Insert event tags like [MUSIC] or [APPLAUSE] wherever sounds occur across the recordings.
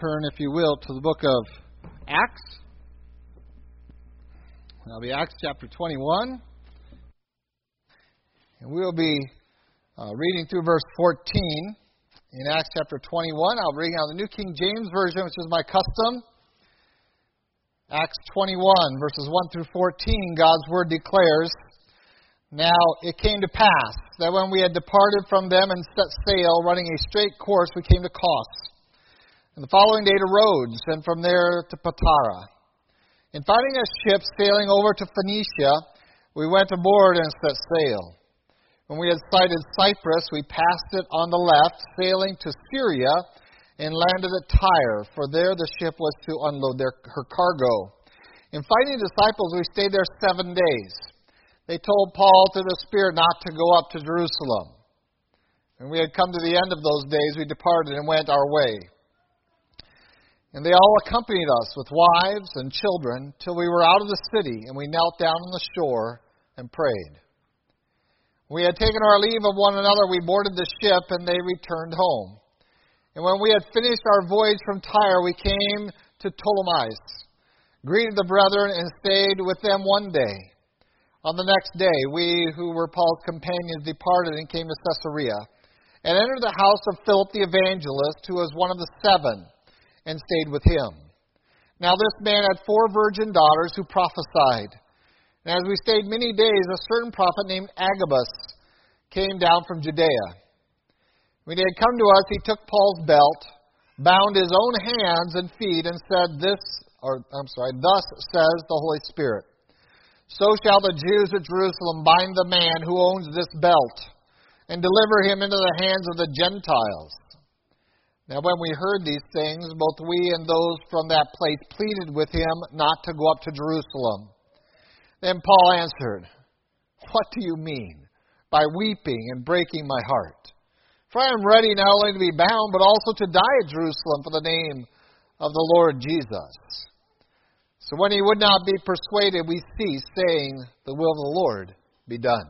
turn, if you will, to the book of Acts. That'll be Acts chapter 21. And we'll be uh, reading through verse 14 in Acts chapter 21. I'll read out the New King James Version, which is my custom. Acts 21, verses 1 through 14, God's Word declares Now it came to pass that when we had departed from them and set sail, running a straight course, we came to Kos and the following day to Rhodes, and from there to Patara. In finding a ship sailing over to Phoenicia, we went aboard and set sail. When we had sighted Cyprus, we passed it on the left, sailing to Syria, and landed at Tyre, for there the ship was to unload their, her cargo. In finding disciples, we stayed there seven days. They told Paul through the Spirit not to go up to Jerusalem. When we had come to the end of those days, we departed and went our way. And they all accompanied us with wives and children till we were out of the city, and we knelt down on the shore and prayed. We had taken our leave of one another, we boarded the ship, and they returned home. And when we had finished our voyage from Tyre, we came to Ptolemais, greeted the brethren, and stayed with them one day. On the next day, we who were Paul's companions departed and came to Caesarea, and entered the house of Philip the evangelist, who was one of the seven and stayed with him. Now this man had four virgin daughters who prophesied. And as we stayed many days, a certain prophet named Agabus came down from Judea. When he had come to us, he took Paul's belt, bound his own hands and feet, and said, This, or I'm sorry, thus says the Holy Spirit. So shall the Jews at Jerusalem bind the man who owns this belt, and deliver him into the hands of the Gentiles now, when we heard these things, both we and those from that place pleaded with him not to go up to Jerusalem. Then Paul answered, What do you mean by weeping and breaking my heart? For I am ready not only to be bound, but also to die at Jerusalem for the name of the Lord Jesus. So when he would not be persuaded, we ceased, saying, The will of the Lord be done.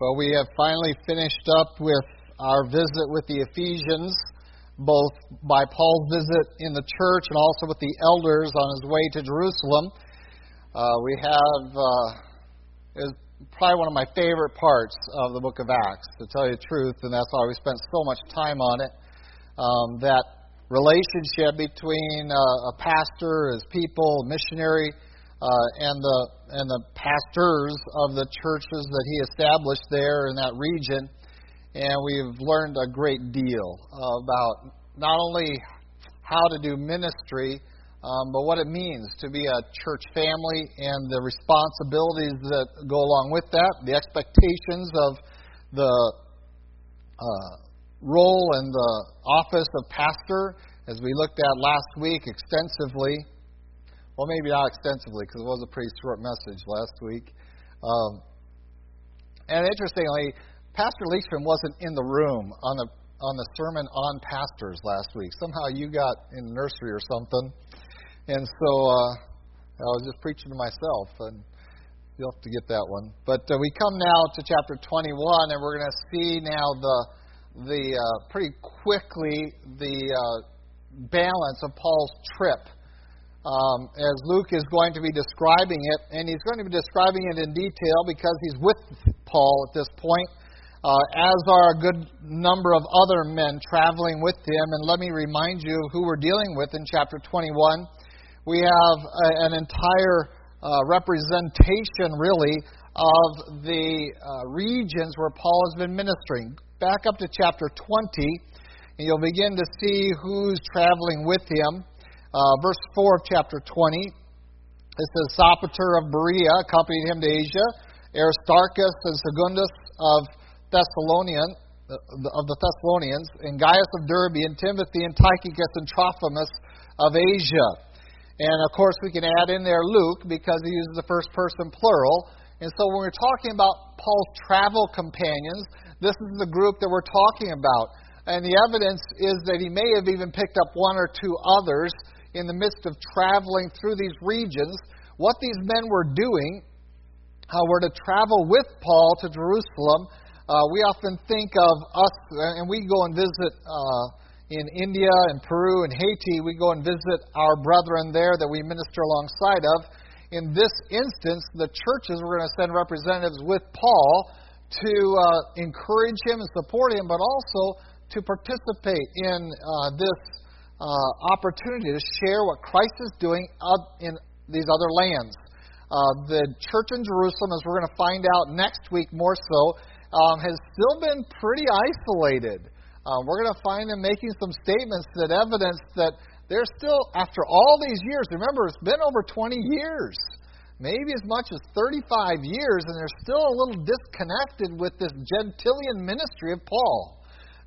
Well, we have finally finished up with our visit with the Ephesians, both by Paul's visit in the church and also with the elders on his way to Jerusalem. Uh, we have uh, is probably one of my favorite parts of the book of Acts, to tell you the truth, and that's why we spent so much time on it. Um, that relationship between uh, a pastor, his people, missionary, uh, and the and the pastors of the churches that he established there in that region and we've learned a great deal about not only how to do ministry, um, but what it means to be a church family and the responsibilities that go along with that, the expectations of the uh, role and the office of pastor, as we looked at last week extensively. Well, maybe not extensively because it was a pretty short message last week. Um, and interestingly, Pastor Leekstrom wasn't in the room on the on the sermon on pastors last week. Somehow you got in nursery or something, and so uh, I was just preaching to myself, and you'll have to get that one. But uh, we come now to chapter 21, and we're going to see now the the uh, pretty quickly the uh, balance of Paul's trip. Um, as Luke is going to be describing it, and he's going to be describing it in detail because he's with Paul at this point uh, as are a good number of other men traveling with him. And let me remind you who we're dealing with in chapter 21. We have a, an entire uh, representation, really, of the uh, regions where Paul has been ministering. Back up to chapter 20, and you'll begin to see who's traveling with him. Uh, verse 4 of chapter 20. It says, Sopater of Berea accompanied him to Asia. Aristarchus and Secundus of Thessalonian, of the Thessalonians, and Gaius of Derbe, and Timothy, and Tychicus, and Trophimus of Asia. And of course, we can add in there Luke because he uses the first person plural. And so when we're talking about Paul's travel companions, this is the group that we're talking about. And the evidence is that he may have even picked up one or two others in the midst of traveling through these regions. What these men were doing uh, were to travel with Paul to Jerusalem uh, we often think of us, and we go and visit uh, in India and Peru and Haiti, we go and visit our brethren there that we minister alongside of. In this instance, the churches were going to send representatives with Paul to uh, encourage him and support him, but also to participate in uh, this uh, opportunity to share what Christ is doing in these other lands. Uh, the church in Jerusalem, as we're going to find out next week more so, um, has still been pretty isolated. Uh, we're going to find them making some statements that evidence that they're still, after all these years, remember, it's been over 20 years, maybe as much as 35 years, and they're still a little disconnected with this Gentilian ministry of Paul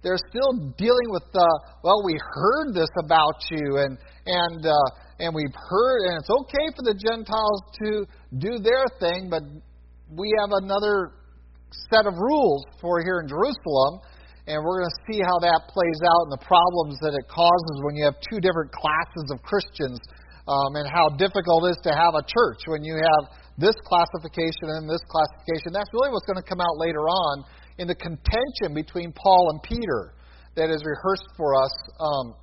they're still dealing with the well we heard this about you and and uh, and we've heard and it's okay for the gentiles to do their thing but we have another set of rules for here in jerusalem and we're going to see how that plays out and the problems that it causes when you have two different classes of christians um, and how difficult it is to have a church when you have this classification and this classification that's really what's going to come out later on in the contention between Paul and Peter that is rehearsed for us um,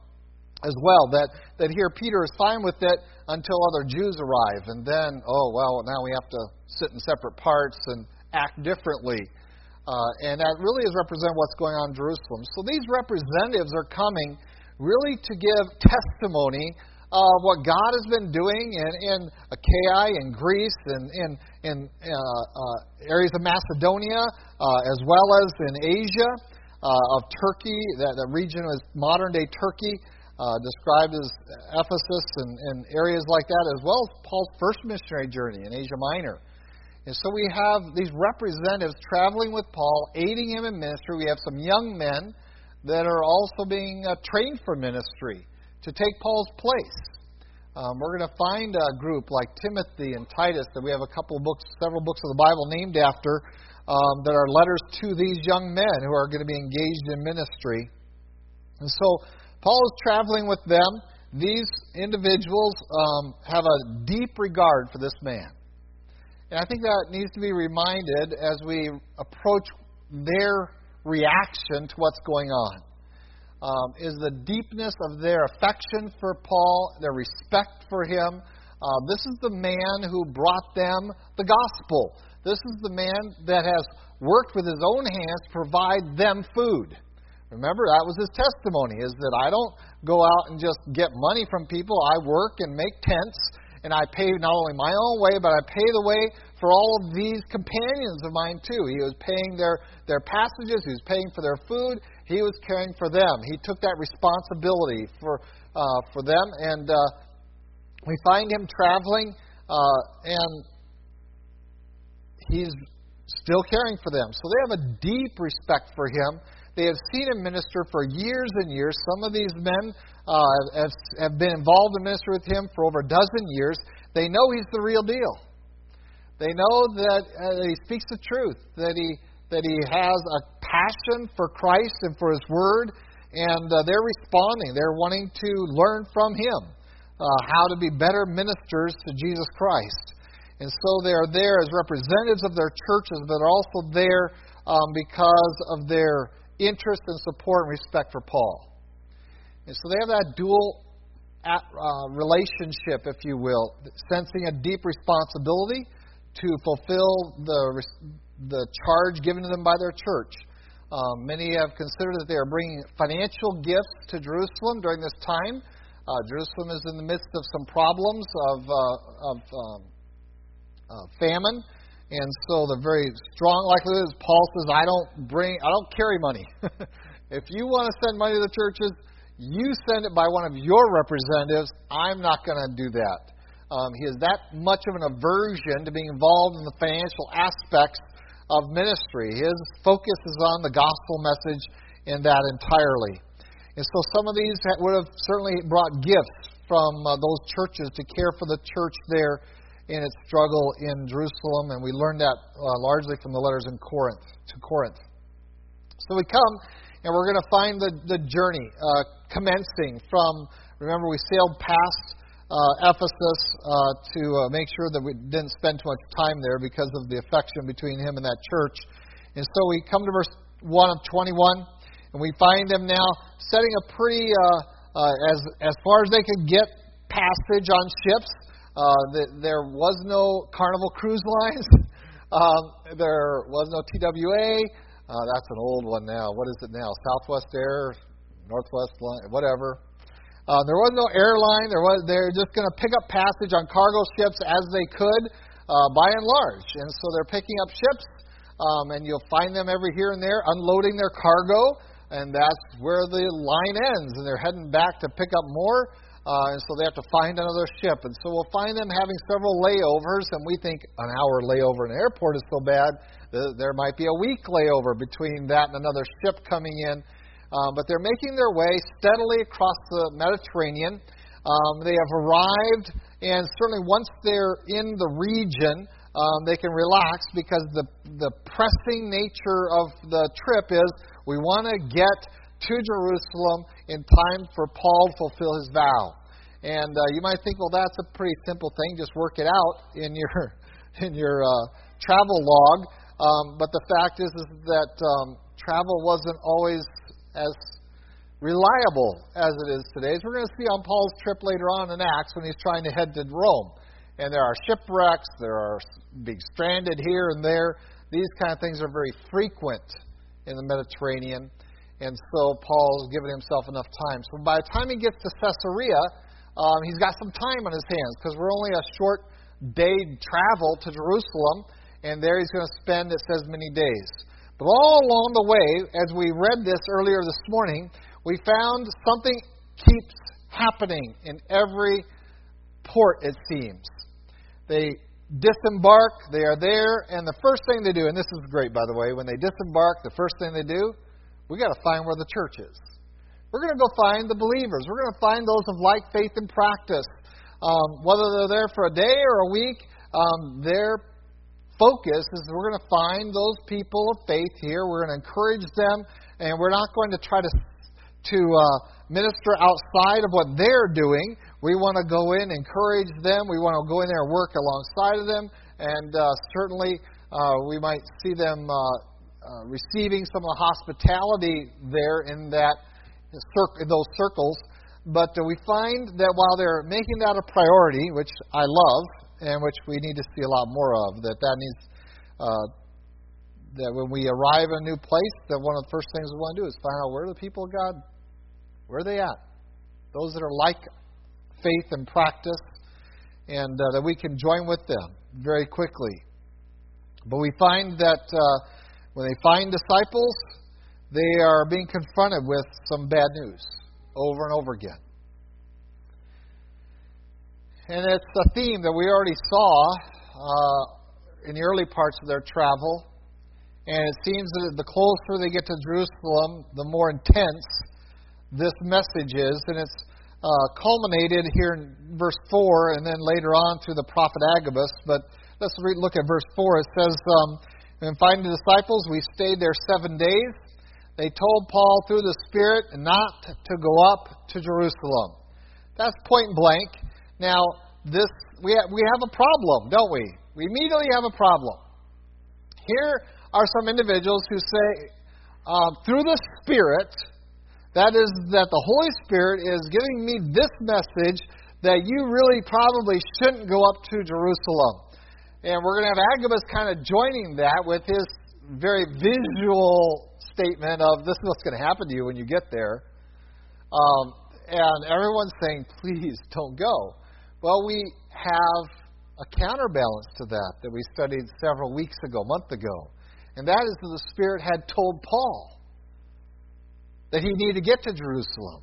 as well. That, that here Peter is fine with it until other Jews arrive. And then, oh, well, now we have to sit in separate parts and act differently. Uh, and that really is represent what's going on in Jerusalem. So these representatives are coming really to give testimony of what God has been doing in, in Achaia and Greece and in, in uh, uh, areas of Macedonia, uh, as well as in Asia, uh, of Turkey. That, that region is modern day Turkey, uh, described as Ephesus and, and areas like that, as well as Paul's first missionary journey in Asia Minor. And so we have these representatives traveling with Paul, aiding him in ministry. We have some young men that are also being uh, trained for ministry to take Paul's place. Um, we're going to find a group like Timothy and Titus that we have a couple of books, several books of the Bible named after, um, that are letters to these young men who are going to be engaged in ministry. And so Paul is traveling with them. These individuals um, have a deep regard for this man. And I think that needs to be reminded as we approach their reaction to what's going on um, is the deepness of their affection for Paul, their respect for him. Uh, this is the man who brought them the gospel. This is the man that has worked with his own hands to provide them food. Remember, that was his testimony, is that I don't go out and just get money from people. I work and make tents, and I pay not only my own way, but I pay the way for all of these companions of mine too. He was paying their, their passages, he was paying for their food, he was caring for them. He took that responsibility for, uh, for them. And uh, we find him traveling, uh, and he's still caring for them. So they have a deep respect for him. They have seen him minister for years and years. Some of these men uh, have, have been involved in ministry with him for over a dozen years. They know he's the real deal. They know that uh, he speaks the truth, that he that he has a passion for Christ and for his word, and uh, they're responding. They're wanting to learn from him uh, how to be better ministers to Jesus Christ. And so they are there as representatives of their churches, but also there um, because of their interest and support and respect for Paul. And so they have that dual at, uh, relationship, if you will, sensing a deep responsibility to fulfill the the charge given to them by their church. Um, many have considered that they are bringing financial gifts to Jerusalem during this time. Uh, Jerusalem is in the midst of some problems of, uh, of um, uh, famine, and so the very strong likelihood is Paul says, "I don't bring, I don't carry money. [LAUGHS] if you want to send money to the churches, you send it by one of your representatives. I'm not going to do that." Um, he has that much of an aversion to being involved in the financial aspects of ministry. His focus is on the gospel message in that entirely. And so some of these would have certainly brought gifts from uh, those churches to care for the church there in its struggle in Jerusalem, and we learned that uh, largely from the letters in Corinth to Corinth. So we come, and we're going to find the, the journey uh, commencing from. Remember, we sailed past uh, Ephesus uh, to uh, make sure that we didn't spend too much time there because of the affection between him and that church. And so we come to verse 1 of 21. And we find them now setting a pretty, uh, uh, as, as far as they could get passage on ships. Uh, the, there was no Carnival Cruise Lines. [LAUGHS] um, there was no TWA. Uh, that's an old one now. What is it now? Southwest Air, Northwest Line, whatever. Uh, there was no airline. There was. They're just going to pick up passage on cargo ships as they could, uh, by and large. And so they're picking up ships, um, and you'll find them every here and there unloading their cargo, and that's where the line ends. And they're heading back to pick up more. Uh, and so they have to find another ship. And so we'll find them having several layovers, and we think an hour layover in an airport is so bad. There might be a week layover between that and another ship coming in. Um, but they're making their way steadily across the Mediterranean. Um, they have arrived, and certainly once they're in the region, um, they can relax because the, the pressing nature of the trip is we want to get to Jerusalem in time for Paul to fulfill his vow. And uh, you might think, well, that's a pretty simple thing. Just work it out in your [LAUGHS] in your uh, travel log. Um, but the fact is, is that um, travel wasn't always as reliable as it is today. As we're going to see on Paul's trip later on in Acts when he's trying to head to Rome. And there are shipwrecks, there are being stranded here and there. These kind of things are very frequent in the Mediterranean. And so Paul's given himself enough time. So by the time he gets to Caesarea, um, he's got some time on his hands because we're only a short day travel to Jerusalem, and there he's going to spend, it says, many days. But all along the way, as we read this earlier this morning, we found something keeps happening in every port, it seems. They disembark, they are there, and the first thing they do, and this is great, by the way, when they disembark, the first thing they do, we got to find where the church is. We're going to go find the believers. We're going to find those of like faith and practice. Um, whether they're there for a day or a week, um, their focus is we're going to find those people of faith here. We're going to encourage them, and we're not going to try to to uh, minister outside of what they're doing. We want to go in, encourage them. We want to go in there and work alongside of them, and uh, certainly uh, we might see them uh, uh, receiving some of the hospitality there in that in those circles. But we find that while they're making that a priority, which I love, and which we need to see a lot more of, that that needs uh, that when we arrive in a new place, that one of the first things we want to do is find out where are the people of God, where are they at? Those that are like faith and practice, and uh, that we can join with them very quickly. But we find that uh, when they find disciples, they are being confronted with some bad news over and over again. And it's a theme that we already saw uh, in the early parts of their travel. And it seems that the closer they get to Jerusalem, the more intense this message is. And it's uh, culminated here in verse 4 and then later on through the prophet Agabus. But let's read, look at verse 4. It says, um, And finding the disciples, we stayed there seven days they told Paul through the Spirit not to go up to Jerusalem. That's point blank. Now, this we have, we have a problem, don't we? We immediately have a problem. Here are some individuals who say, uh, through the Spirit, that is, that the Holy Spirit is giving me this message that you really probably shouldn't go up to Jerusalem. And we're going to have Agabus kind of joining that with his very visual statement of this is what's going to happen to you when you get there. Um, and everyone's saying, [LAUGHS] please don't go. Well, we have a counterbalance to that that we studied several weeks ago, month ago. And that is that the Spirit had told Paul that he needed to get to Jerusalem.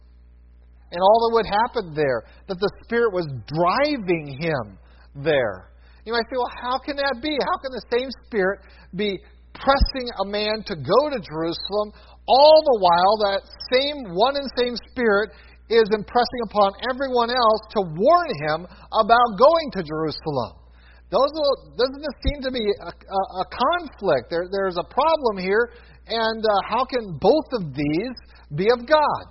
And all that would happen there, that the Spirit was driving him there. You might say, well, how can that be? How can the same Spirit be pressing a man to go to Jerusalem, all the while that same one and same Spirit is impressing upon everyone else to warn him about going to Jerusalem. Those doesn't this seem to be a, a, a conflict? There, there's a problem here, and uh, how can both of these be of God?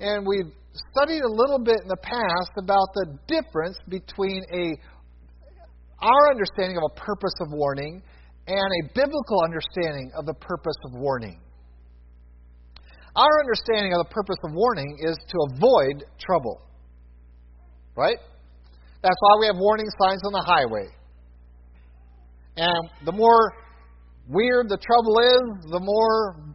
And we've studied a little bit in the past about the difference between a our understanding of a purpose of warning and a biblical understanding of the purpose of warning. Our understanding of the purpose of warning is to avoid trouble. Right? That's why we have warning signs on the highway. And the more weird the trouble is, the more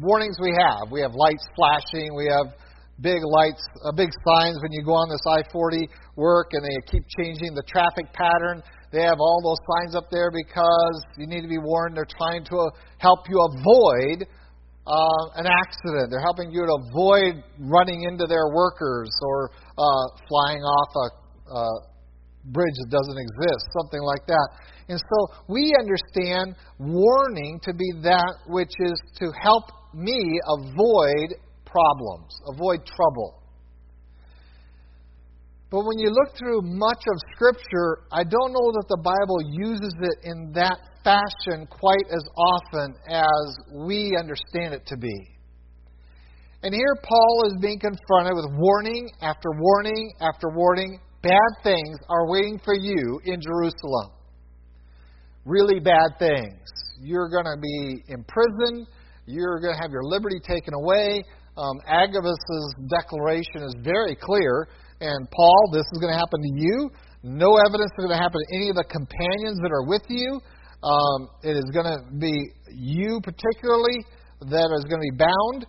warnings we have. We have lights flashing, we have big lights, uh, big signs when you go on this I 40 work and they keep changing the traffic pattern. They have all those signs up there because you need to be warned. They're trying to help you avoid uh, an accident. They're helping you to avoid running into their workers or uh, flying off a uh, bridge that doesn't exist, something like that. And so we understand warning to be that which is to help me avoid problems, avoid trouble. But when you look through much of Scripture, I don't know that the Bible uses it in that fashion quite as often as we understand it to be. And here Paul is being confronted with warning after warning after warning. Bad things are waiting for you in Jerusalem. Really bad things. You're going to be imprisoned. You're going to have your liberty taken away. Um, Agabus' declaration is very clear and Paul, this is going to happen to you. No evidence is going to happen to any of the companions that are with you. Um, it is going to be you particularly that is going to be bound.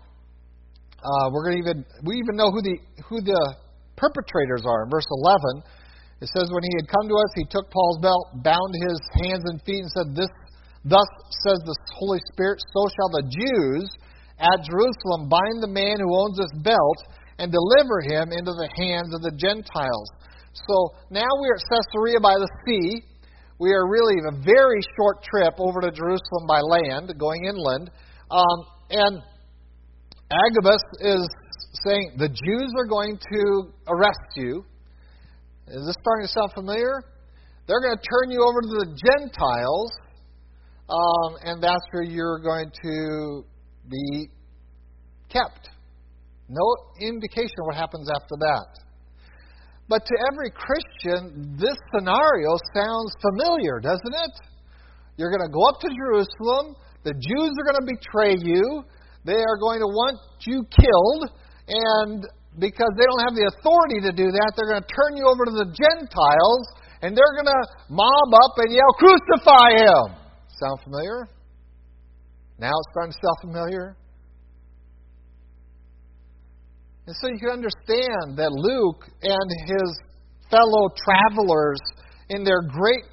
Uh, we're going to even we even know who the who the perpetrators are. In verse 11, it says, "When he had come to us, he took Paul's belt, bound his hands and feet, and said, This, thus says the Holy Spirit, so shall the Jews at Jerusalem bind the man who owns this belt." And deliver him into the hands of the Gentiles. So now we are at Caesarea by the sea. We are really a very short trip over to Jerusalem by land, going inland. Um, and Agabus is saying, The Jews are going to arrest you. Is this starting to sound familiar? They're going to turn you over to the Gentiles, um, and that's where you're going to be kept. No indication what happens after that. But to every Christian, this scenario sounds familiar, doesn't it? You're going to go up to Jerusalem. The Jews are going to betray you. They are going to want you killed. And because they don't have the authority to do that, they're going to turn you over to the Gentiles and they're going to mob up and yell, Crucify him! Sound familiar? Now it's starting to sound familiar? And so you can understand that Luke and his fellow travelers, in their great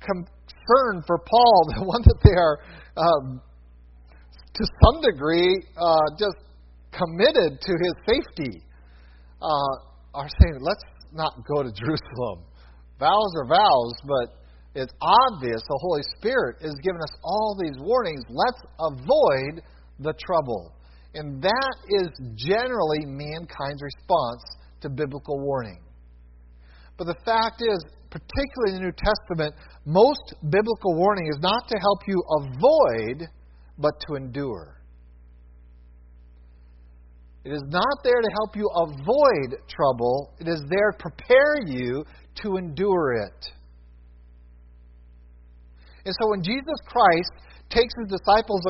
concern for Paul, [LAUGHS] the one that they are, um, to some degree, uh, just committed to his safety, uh, are saying, let's not go to [LAUGHS] Jerusalem. Vows are vows, but it's obvious the Holy Spirit is giving us all these warnings. Let's avoid the trouble. And that is generally mankind's response to biblical warning. But the fact is, particularly in the New Testament, most biblical warning is not to help you avoid, but to endure. It is not there to help you avoid trouble, it is there to prepare you to endure it. And so when Jesus Christ takes his disciples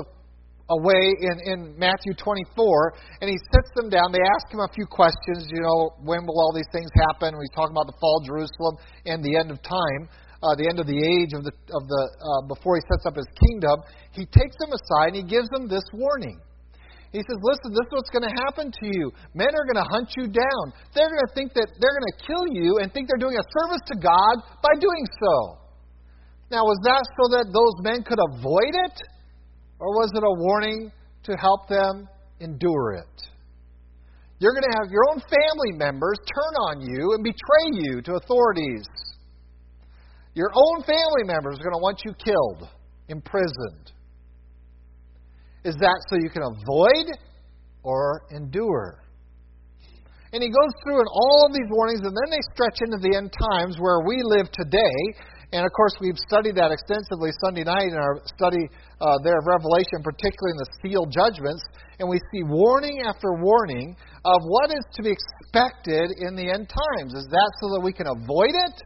away in, in Matthew 24, and he sits them down. They ask him a few questions. You know, when will all these things happen? He's talking about the fall of Jerusalem and the end of time, uh, the end of the age of the of the uh, before he sets up his kingdom. He takes them aside and he gives them this warning. He says, "Listen, this is what's going to happen to you. Men are going to hunt you down. They're going to think that they're going to kill you and think they're doing a service to God by doing so." Now, was that so that those men could avoid it? Or was it a warning to help them endure it? You're going to have your own family members turn on you and betray you to authorities. Your own family members are going to want you killed, imprisoned. Is that so you can avoid or endure? And he goes through in all of these warnings, and then they stretch into the end times where we live today, and of course, we've studied that extensively Sunday night in our study uh, there of Revelation, particularly in the sealed judgments. And we see warning after warning of what is to be expected in the end times. Is that so that we can avoid it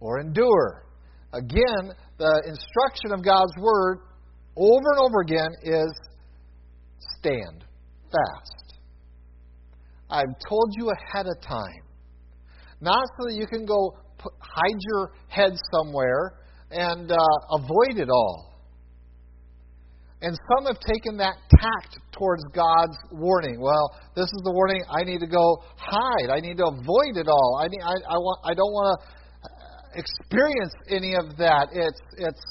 or endure? Again, the instruction of God's Word over and over again is stand, fast. I've told you ahead of time. Not so that you can go put, hide your head somewhere and uh, avoid it all. And some have taken that tact towards God's warning. Well, this is the warning. I need to go hide. I need to avoid it all. I need, I, I want. I don't want to experience any of that. It's it's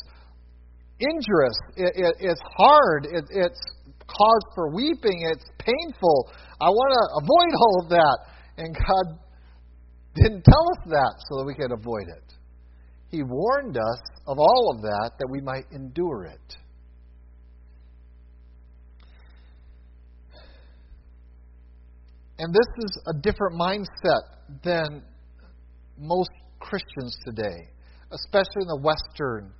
injurious. It, it, it's hard. It, it's cause for weeping. It's painful. I want to avoid all of that. And God didn't tell us that so that we could avoid it. He warned us of all of that that we might endure it. And this is a different mindset than most Christians today, especially in the Western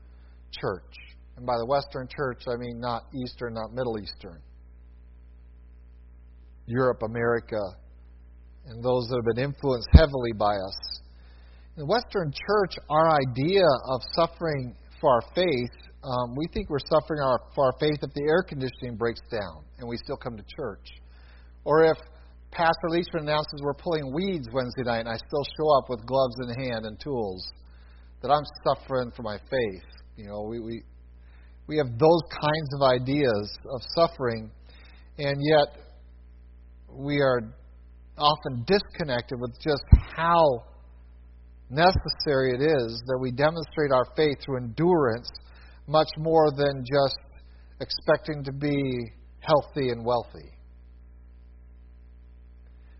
church. And by the Western church, I mean not Eastern, not Middle Eastern. Europe, America, and those that have been influenced heavily by us. In the Western church, our idea of suffering for our faith, um, we think we're suffering our, for our faith if the air conditioning breaks down and we still come to church. Or if Pastor Leachman announces we're pulling weeds Wednesday night and I still show up with gloves in hand and tools, that I'm suffering for my faith. You know, we, we, we have those kinds of ideas of suffering, and yet we are often disconnected with just how necessary it is that we demonstrate our faith through endurance much more than just expecting to be healthy and wealthy.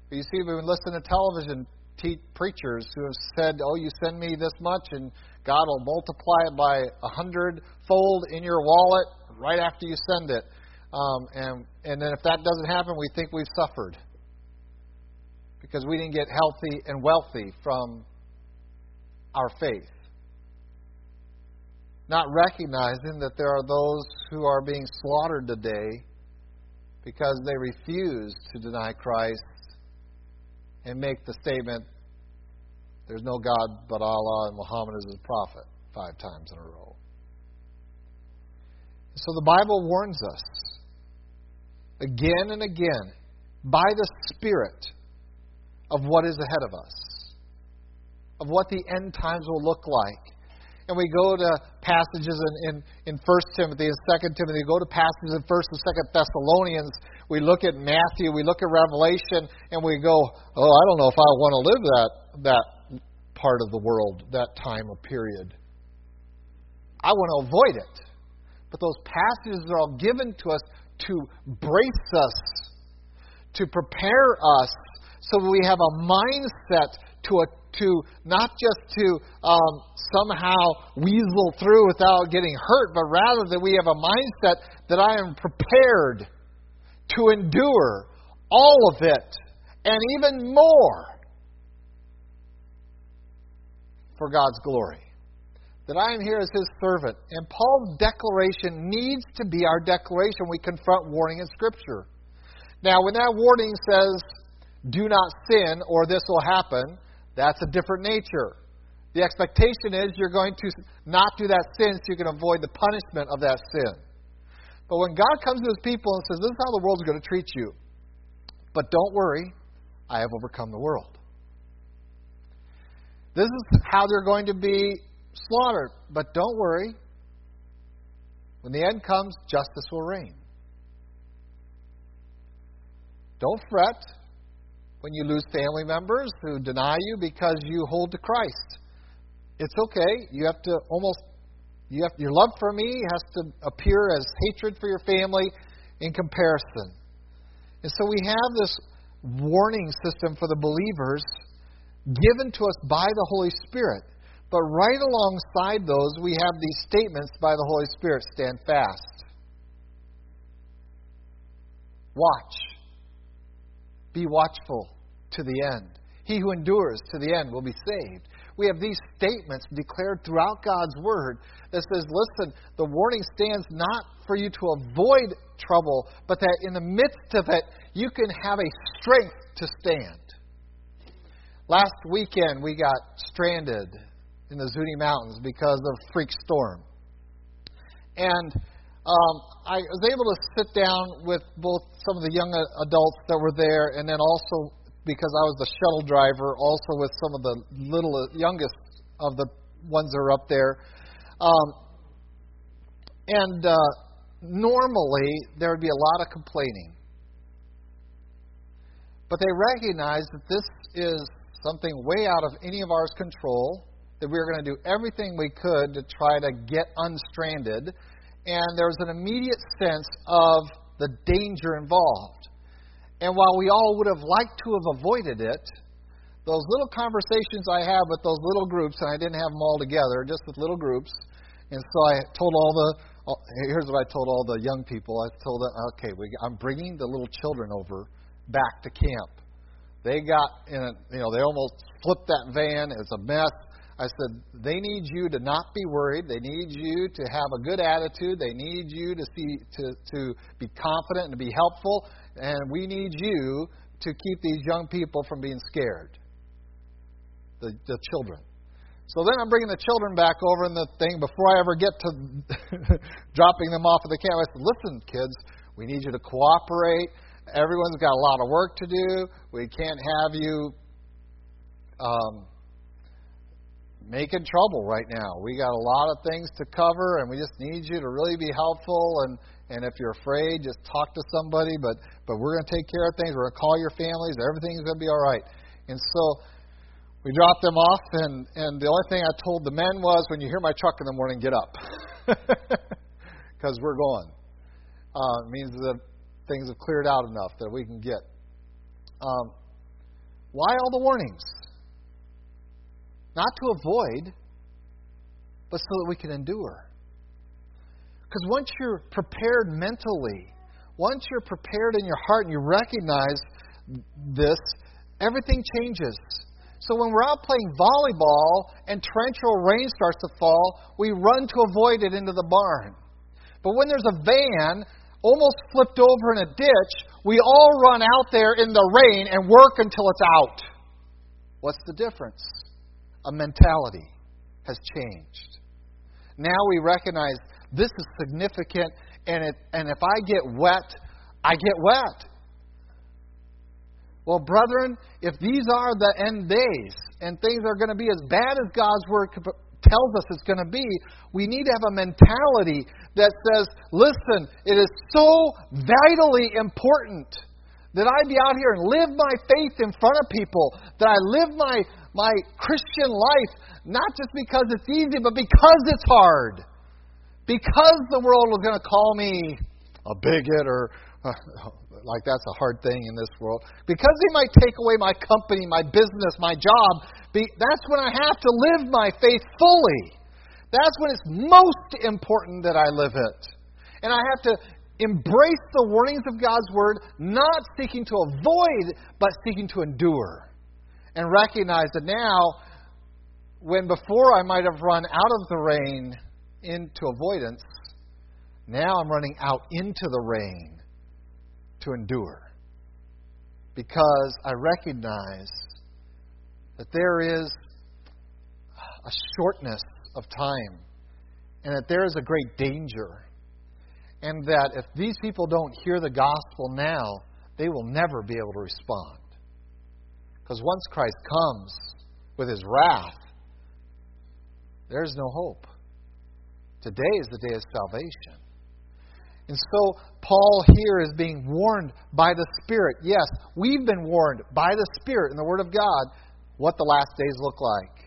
But you see, we listen to television te- preachers who have said, Oh, you send me this much and God will multiply it by a hundredfold in your wallet right after you send it. Um, and, and then if that doesn't happen, we think we've suffered because we didn't get healthy and wealthy from our faith. Not recognizing that there are those who are being slaughtered today because they refuse to deny Christ and make the statement, there's no God but Allah and Muhammad is his prophet, five times in a row. So the Bible warns us again and again by the Spirit of what is ahead of us, of what the end times will look like. And we go to passages in, in, in 1 Timothy and 2 Timothy, we go to passages in 1 and 2 Thessalonians, we look at Matthew, we look at Revelation, and we go, oh, I don't know if I want to live that, that part of the world, that time or period. I want to avoid it. But those passages are all given to us to brace us, to prepare us so we have a mindset to a, to not just to um, somehow weasel through without getting hurt, but rather that we have a mindset that I am prepared to endure all of it and even more for God's glory. That I am here as His servant. And Paul's declaration needs to be our declaration. We confront warning in Scripture. Now, when that warning says, do not sin or this will happen, that's a different nature. The expectation is you're going to not do that sin so you can avoid the punishment of that sin. But when God comes to his people and says, This is how the world's going to treat you, but don't worry, I have overcome the world. This is how they're going to be slaughtered, but don't worry. When the end comes, justice will reign. Don't fret when you lose family members who deny you because you hold to Christ. It's okay. You have to almost you have, your love for me has to appear as hatred for your family in comparison. And so we have this warning system for the believers given to us by the Holy Spirit. But right alongside those, we have these statements by the Holy Spirit stand fast. Watch. Be watchful to the end. He who endures to the end will be saved. We have these statements declared throughout God's Word that says, listen, the warning stands not for you to avoid trouble, but that in the midst of it, you can have a strength to stand. Last weekend, we got stranded in the Zuni Mountains because of a freak storm. And um, I was able to sit down with both some of the young adults that were there, and then also because I was the shuttle driver, also with some of the little youngest of the ones that are up there. Um, and uh, normally there would be a lot of complaining, but they recognized that this is something way out of any of ours control. That we were going to do everything we could to try to get unstranded and there was an immediate sense of the danger involved. And while we all would have liked to have avoided it, those little conversations I have with those little groups, and I didn't have them all together, just with little groups, and so I told all the, all, here's what I told all the young people. I told them, okay, we, I'm bringing the little children over back to camp. They got in, a, you know, they almost flipped that van. It's a mess. I said, they need you to not be worried. They need you to have a good attitude. They need you to see to, to be confident and to be helpful. And we need you to keep these young people from being scared. The, the children. So then I'm bringing the children back over in the thing before I ever get to [LAUGHS] dropping them off at the camp. I said, listen, kids, we need you to cooperate. Everyone's got a lot of work to do. We can't have you um, making trouble right now. We got a lot of things to cover, and we just need you to really be helpful. And and if you're afraid, just talk to somebody. But but we're going to take care of things. We're going to call your families. Everything's going to be all right. And so we dropped them off, and and the only thing I told the men was, when you hear my truck in the morning, get up, [LAUGHS] because we're going. Uh, it means that things have cleared out enough that we can get. Um, why all the warnings? Not to avoid, but so that we can endure. Because once you're prepared mentally, once you're prepared in your heart and you recognize this, everything changes. So when we're out playing volleyball and torrential rain starts to fall, we run to avoid it into the barn. But when there's a van almost flipped over in a ditch, we all run out there in the rain and work until it's out. What's the difference? A mentality has changed. Now we recognize this is significant, and, it, and if I get wet, I get wet. Well, brethren, if these are the end days and things are going to be as bad as God's Word tells us it's going to be, we need to have a mentality that says, listen, it is so vitally important that I be out here and live my faith in front of people, that I live my my Christian life, not just because it's easy, but because it's hard. Because the world is going to call me a bigot or uh, [LAUGHS] like that's a hard thing in this world. Because they might take away my company, my business, my job, be, that's when I have to live my faith fully. That's when it's most important that I live it. And I have to embrace the warnings of God's Word, not seeking to avoid, but seeking to endure and recognize that now, when before I might have run out of the rain into avoidance, now I'm running out into the rain to endure. Because I recognize that there is a shortness of time and that there is a great danger. And that if these people don't hear the gospel now, they will never be able to respond. Because once Christ comes with his wrath, there's no hope. Today is the day of salvation. And so, Paul here is being warned by the Spirit. Yes, we've been warned by the Spirit in the Word of God what the last days look like.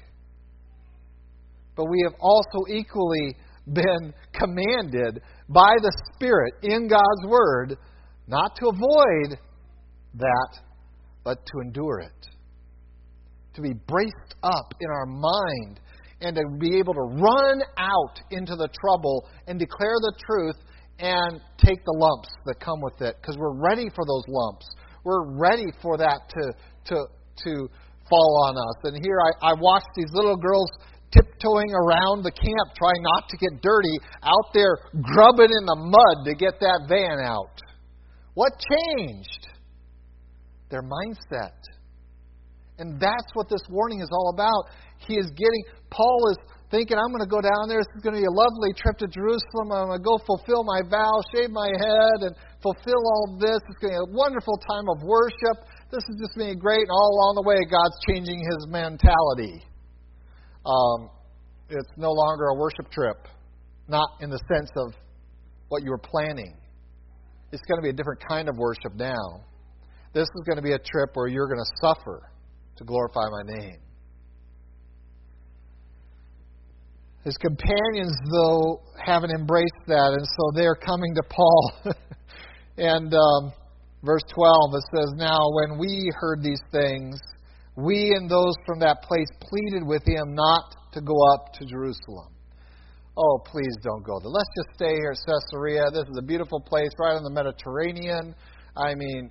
But we have also equally been commanded by the Spirit in God's Word not to avoid that, but to endure it. To be braced up in our mind and to be able to run out into the trouble and declare the truth and take the lumps that come with it because we're ready for those lumps. We're ready for that to, to, to fall on us. And here I, I watched these little girls tiptoeing around the camp trying not to get dirty, out there grubbing in the mud to get that van out. What changed? Their mindset. And that's what this warning is all about. He is getting, Paul is thinking I'm going to go down there. This is going to be a lovely trip to Jerusalem. I'm going to go fulfill my vow, shave my head, and fulfill all this. It's going to be a wonderful time of worship. This is just being great. And all along the way, God's changing his mentality. Um, it's no longer a worship trip, not in the sense of what you were planning. It's going to be a different kind of worship now. This is going to be a trip where you're going to suffer to glorify my name. His companions, though, haven't embraced that, and so they're coming to Paul. [LAUGHS] and um, verse 12, it says, Now when we heard these things, we and those from that place pleaded with him not to go up to Jerusalem. Oh, please don't go there. Let's just stay here at Caesarea. This is a beautiful place right on the Mediterranean. I mean,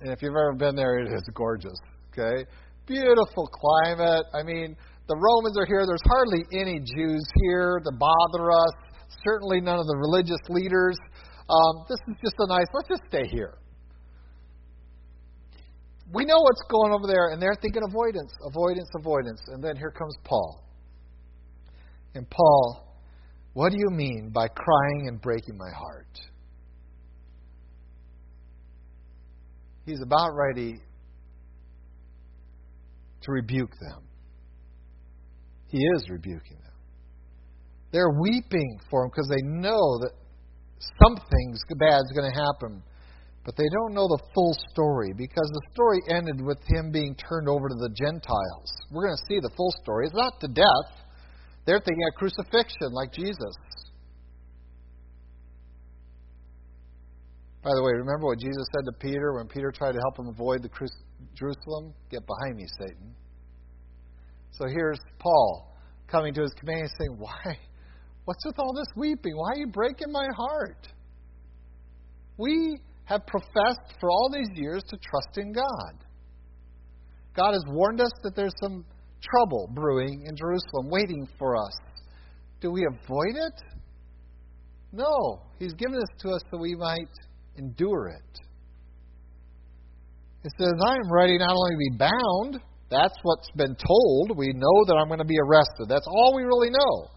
if you've ever been there, it is gorgeous. Okay? Beautiful climate. I mean, the Romans are here. There's hardly any Jews here to bother us. Certainly none of the religious leaders. Um, this is just a nice, let's just stay here. We know what's going over there, and they're thinking avoidance, avoidance, avoidance. And then here comes Paul. And Paul, what do you mean by crying and breaking my heart? He's about ready to rebuke them. He is rebuking them. They're weeping for him because they know that something bad is going to happen. But they don't know the full story because the story ended with him being turned over to the Gentiles. We're going to see the full story. It's not to death. They're thinking of crucifixion like Jesus. By the way, remember what Jesus said to Peter when Peter tried to help him avoid the Jerusalem? Get behind me, Satan. So here's Paul coming to his companion saying, Why? What's with all this weeping? Why are you breaking my heart? We have professed for all these years to trust in God. God has warned us that there's some trouble brewing in Jerusalem waiting for us. Do we avoid it? No. He's given this to us so we might endure it. It says, I am ready not only to be bound, that's what's been told. We know that I'm going to be arrested. That's all we really know.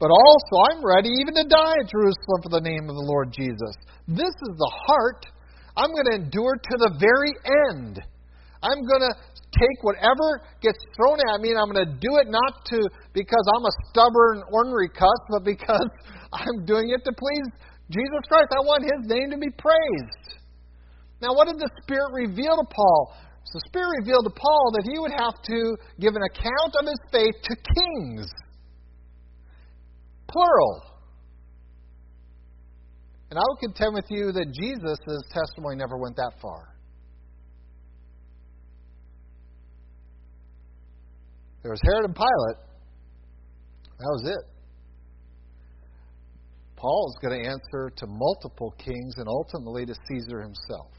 But also, I'm ready even to die at Jerusalem for the name of the Lord Jesus. This is the heart. I'm going to endure to the very end. I'm going to take whatever gets thrown at me, and I'm going to do it not to because I'm a stubborn, ornery cuss, but because [LAUGHS] I'm doing it to please Jesus Christ. I want His name to be praised. Now, what did the Spirit reveal to Paul? The Spirit revealed to Paul that he would have to give an account of his faith to kings. Plural. And I would contend with you that Jesus' testimony never went that far. There was Herod and Pilate. That was it. Paul is going to answer to multiple kings and ultimately to Caesar himself.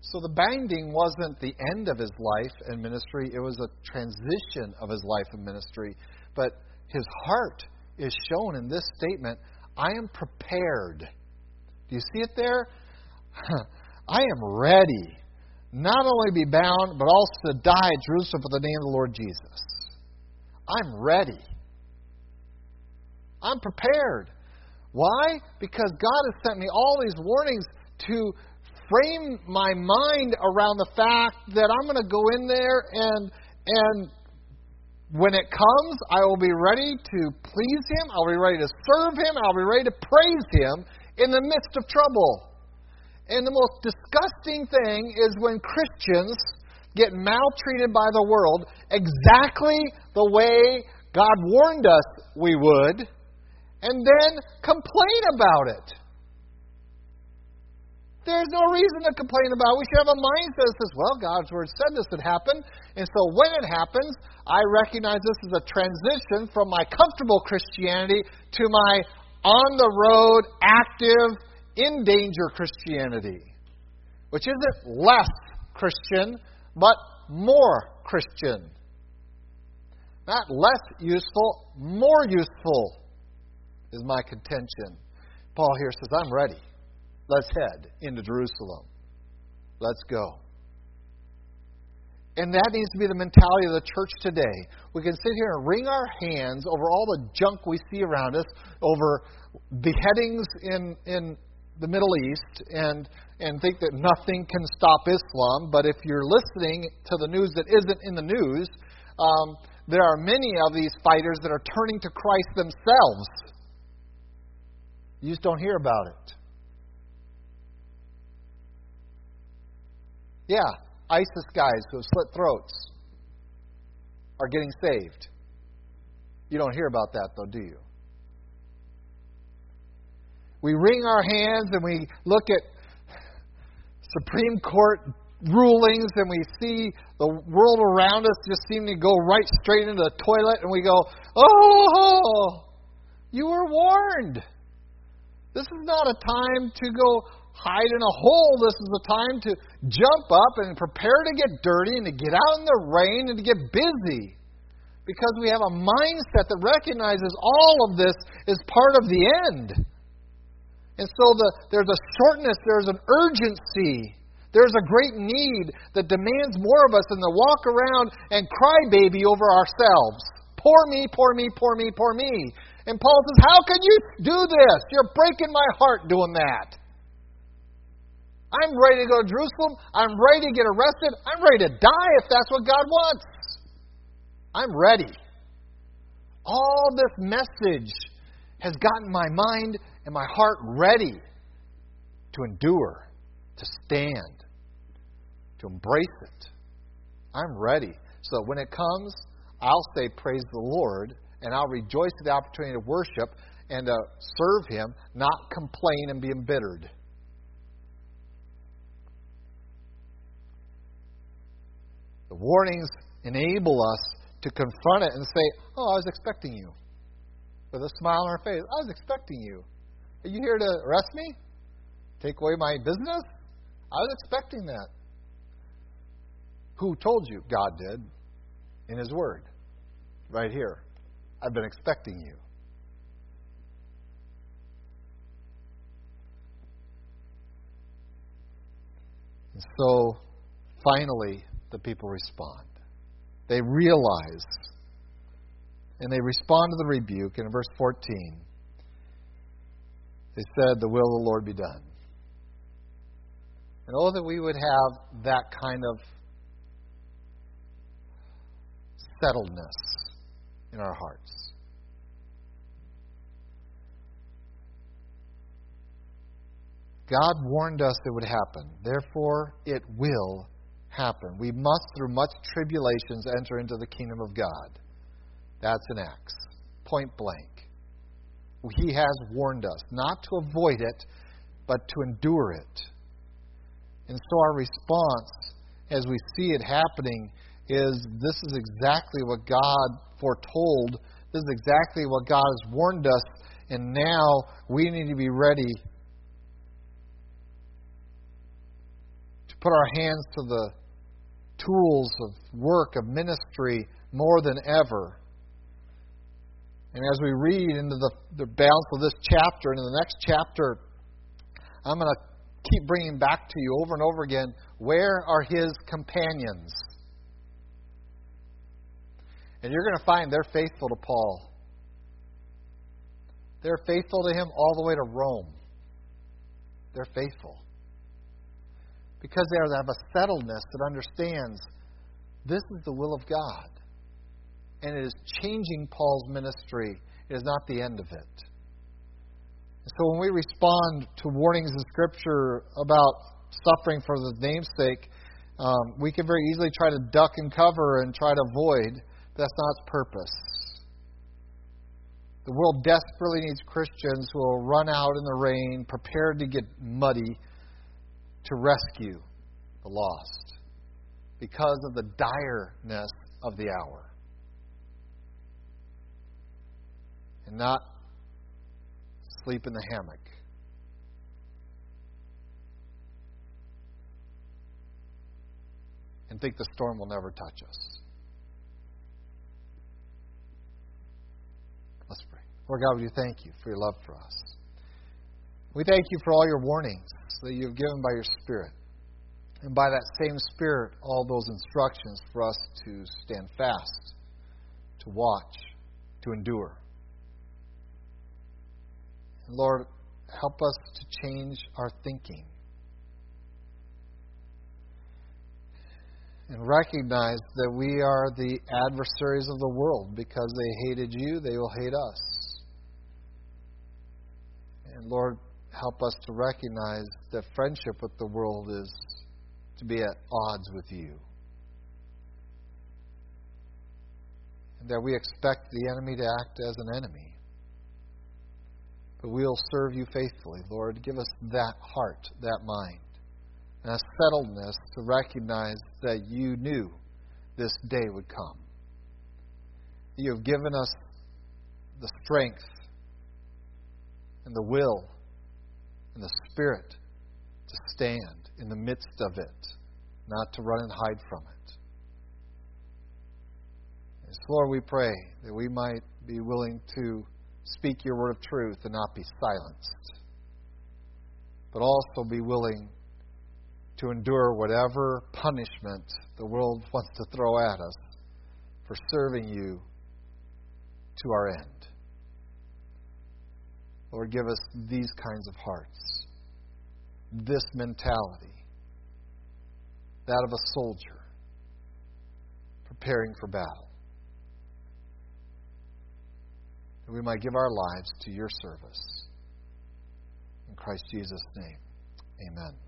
So the binding wasn't the end of his life and ministry, it was a transition of his life and ministry. But his heart is shown in this statement I am prepared. Do you see it there? [LAUGHS] I am ready, not only be bound, but also to die at Jerusalem for the name of the Lord Jesus. I'm ready. I'm prepared. Why? Because God has sent me all these warnings to frame my mind around the fact that I'm going to go in there and and when it comes, I will be ready to please Him. I'll be ready to serve Him. I'll be ready to praise Him in the midst of trouble. And the most disgusting thing is when Christians get maltreated by the world exactly the way God warned us we would, and then complain about it. There's no reason to complain about. It. We should have a mindset that says, well, God's Word said this would happen. And so when it happens, I recognize this is a transition from my comfortable Christianity to my on the road, active, in danger Christianity, which isn't less Christian, but more Christian. Not less useful, more useful is my contention. Paul here says, I'm ready. Let's head into Jerusalem. Let's go. And that needs to be the mentality of the church today. We can sit here and wring our hands over all the junk we see around us, over beheadings in, in the Middle East, and, and think that nothing can stop Islam. But if you're listening to the news that isn't in the news, um, there are many of these fighters that are turning to Christ themselves. You just don't hear about it. Yeah, ISIS guys who have slit throats are getting saved. You don't hear about that, though, do you? We wring our hands and we look at Supreme Court rulings and we see the world around us just seem to go right straight into the toilet and we go, Oh, you were warned. This is not a time to go hide in a hole. This is a time to jump up and prepare to get dirty and to get out in the rain and to get busy. Because we have a mindset that recognizes all of this is part of the end. And so the, there's a shortness, there's an urgency, there's a great need that demands more of us than to walk around and cry baby over ourselves. Poor me, poor me, poor me, poor me. And Paul says, How can you do this? You're breaking my heart doing that. I'm ready to go to Jerusalem. I'm ready to get arrested. I'm ready to die if that's what God wants. I'm ready. All this message has gotten my mind and my heart ready to endure, to stand, to embrace it. I'm ready. So when it comes, I'll say, Praise the Lord, and I'll rejoice at the opportunity to worship and to serve Him, not complain and be embittered. The warnings enable us to confront it and say, Oh, I was expecting you. With a smile on our face. I was expecting you. Are you here to arrest me? Take away my business? I was expecting that. Who told you? God did. In His Word. Right here. I've been expecting you. And so, finally, the people respond. They realize and they respond to the rebuke. And in verse 14, they said, The will of the Lord be done. And oh, that we would have that kind of settledness in our hearts. God warned us it would happen. Therefore, it will happen. We must, through much tribulations, enter into the kingdom of God. That's an Acts. Point blank. He has warned us not to avoid it, but to endure it. And so our response, as we see it happening, is this is exactly what God foretold. This is exactly what God has warned us. And now we need to be ready to put our hands to the tools of work, of ministry, more than ever. And as we read into the, the balance of this chapter and in the next chapter, I'm going to keep bringing back to you over and over again where are his companions? And you're going to find they're faithful to Paul. They're faithful to him all the way to Rome. They're faithful because they have a settledness that understands this is the will of God. And it is changing Paul's ministry. It is not the end of it. So when we respond to warnings in Scripture about suffering for the namesake, um, we can very easily try to duck and cover and try to avoid. That's not its purpose. The world desperately needs Christians who will run out in the rain, prepared to get muddy, to rescue the lost because of the direness of the hour. And not sleep in the hammock. And think the storm will never touch us. Lord God, we do thank you for your love for us. We thank you for all your warnings that you have given by your Spirit. And by that same Spirit, all those instructions for us to stand fast, to watch, to endure. And Lord, help us to change our thinking. And recognize that we are the adversaries of the world because they hated you, they will hate us. And Lord, help us to recognize that friendship with the world is to be at odds with you. And that we expect the enemy to act as an enemy. But we'll serve you faithfully, Lord. Give us that heart, that mind, and a settledness to recognize that you knew this day would come. You have given us the strength and the will and the spirit to stand in the midst of it, not to run and hide from it. And so, Lord, we pray that we might be willing to speak your word of truth and not be silenced, but also be willing to endure whatever punishment the world [LAUGHS] wants to throw at us for serving you to our end. Lord, give us these kinds of hearts, this mentality, that of a soldier preparing for battle. That we might give our lives to your service. In Christ Jesus' name, amen.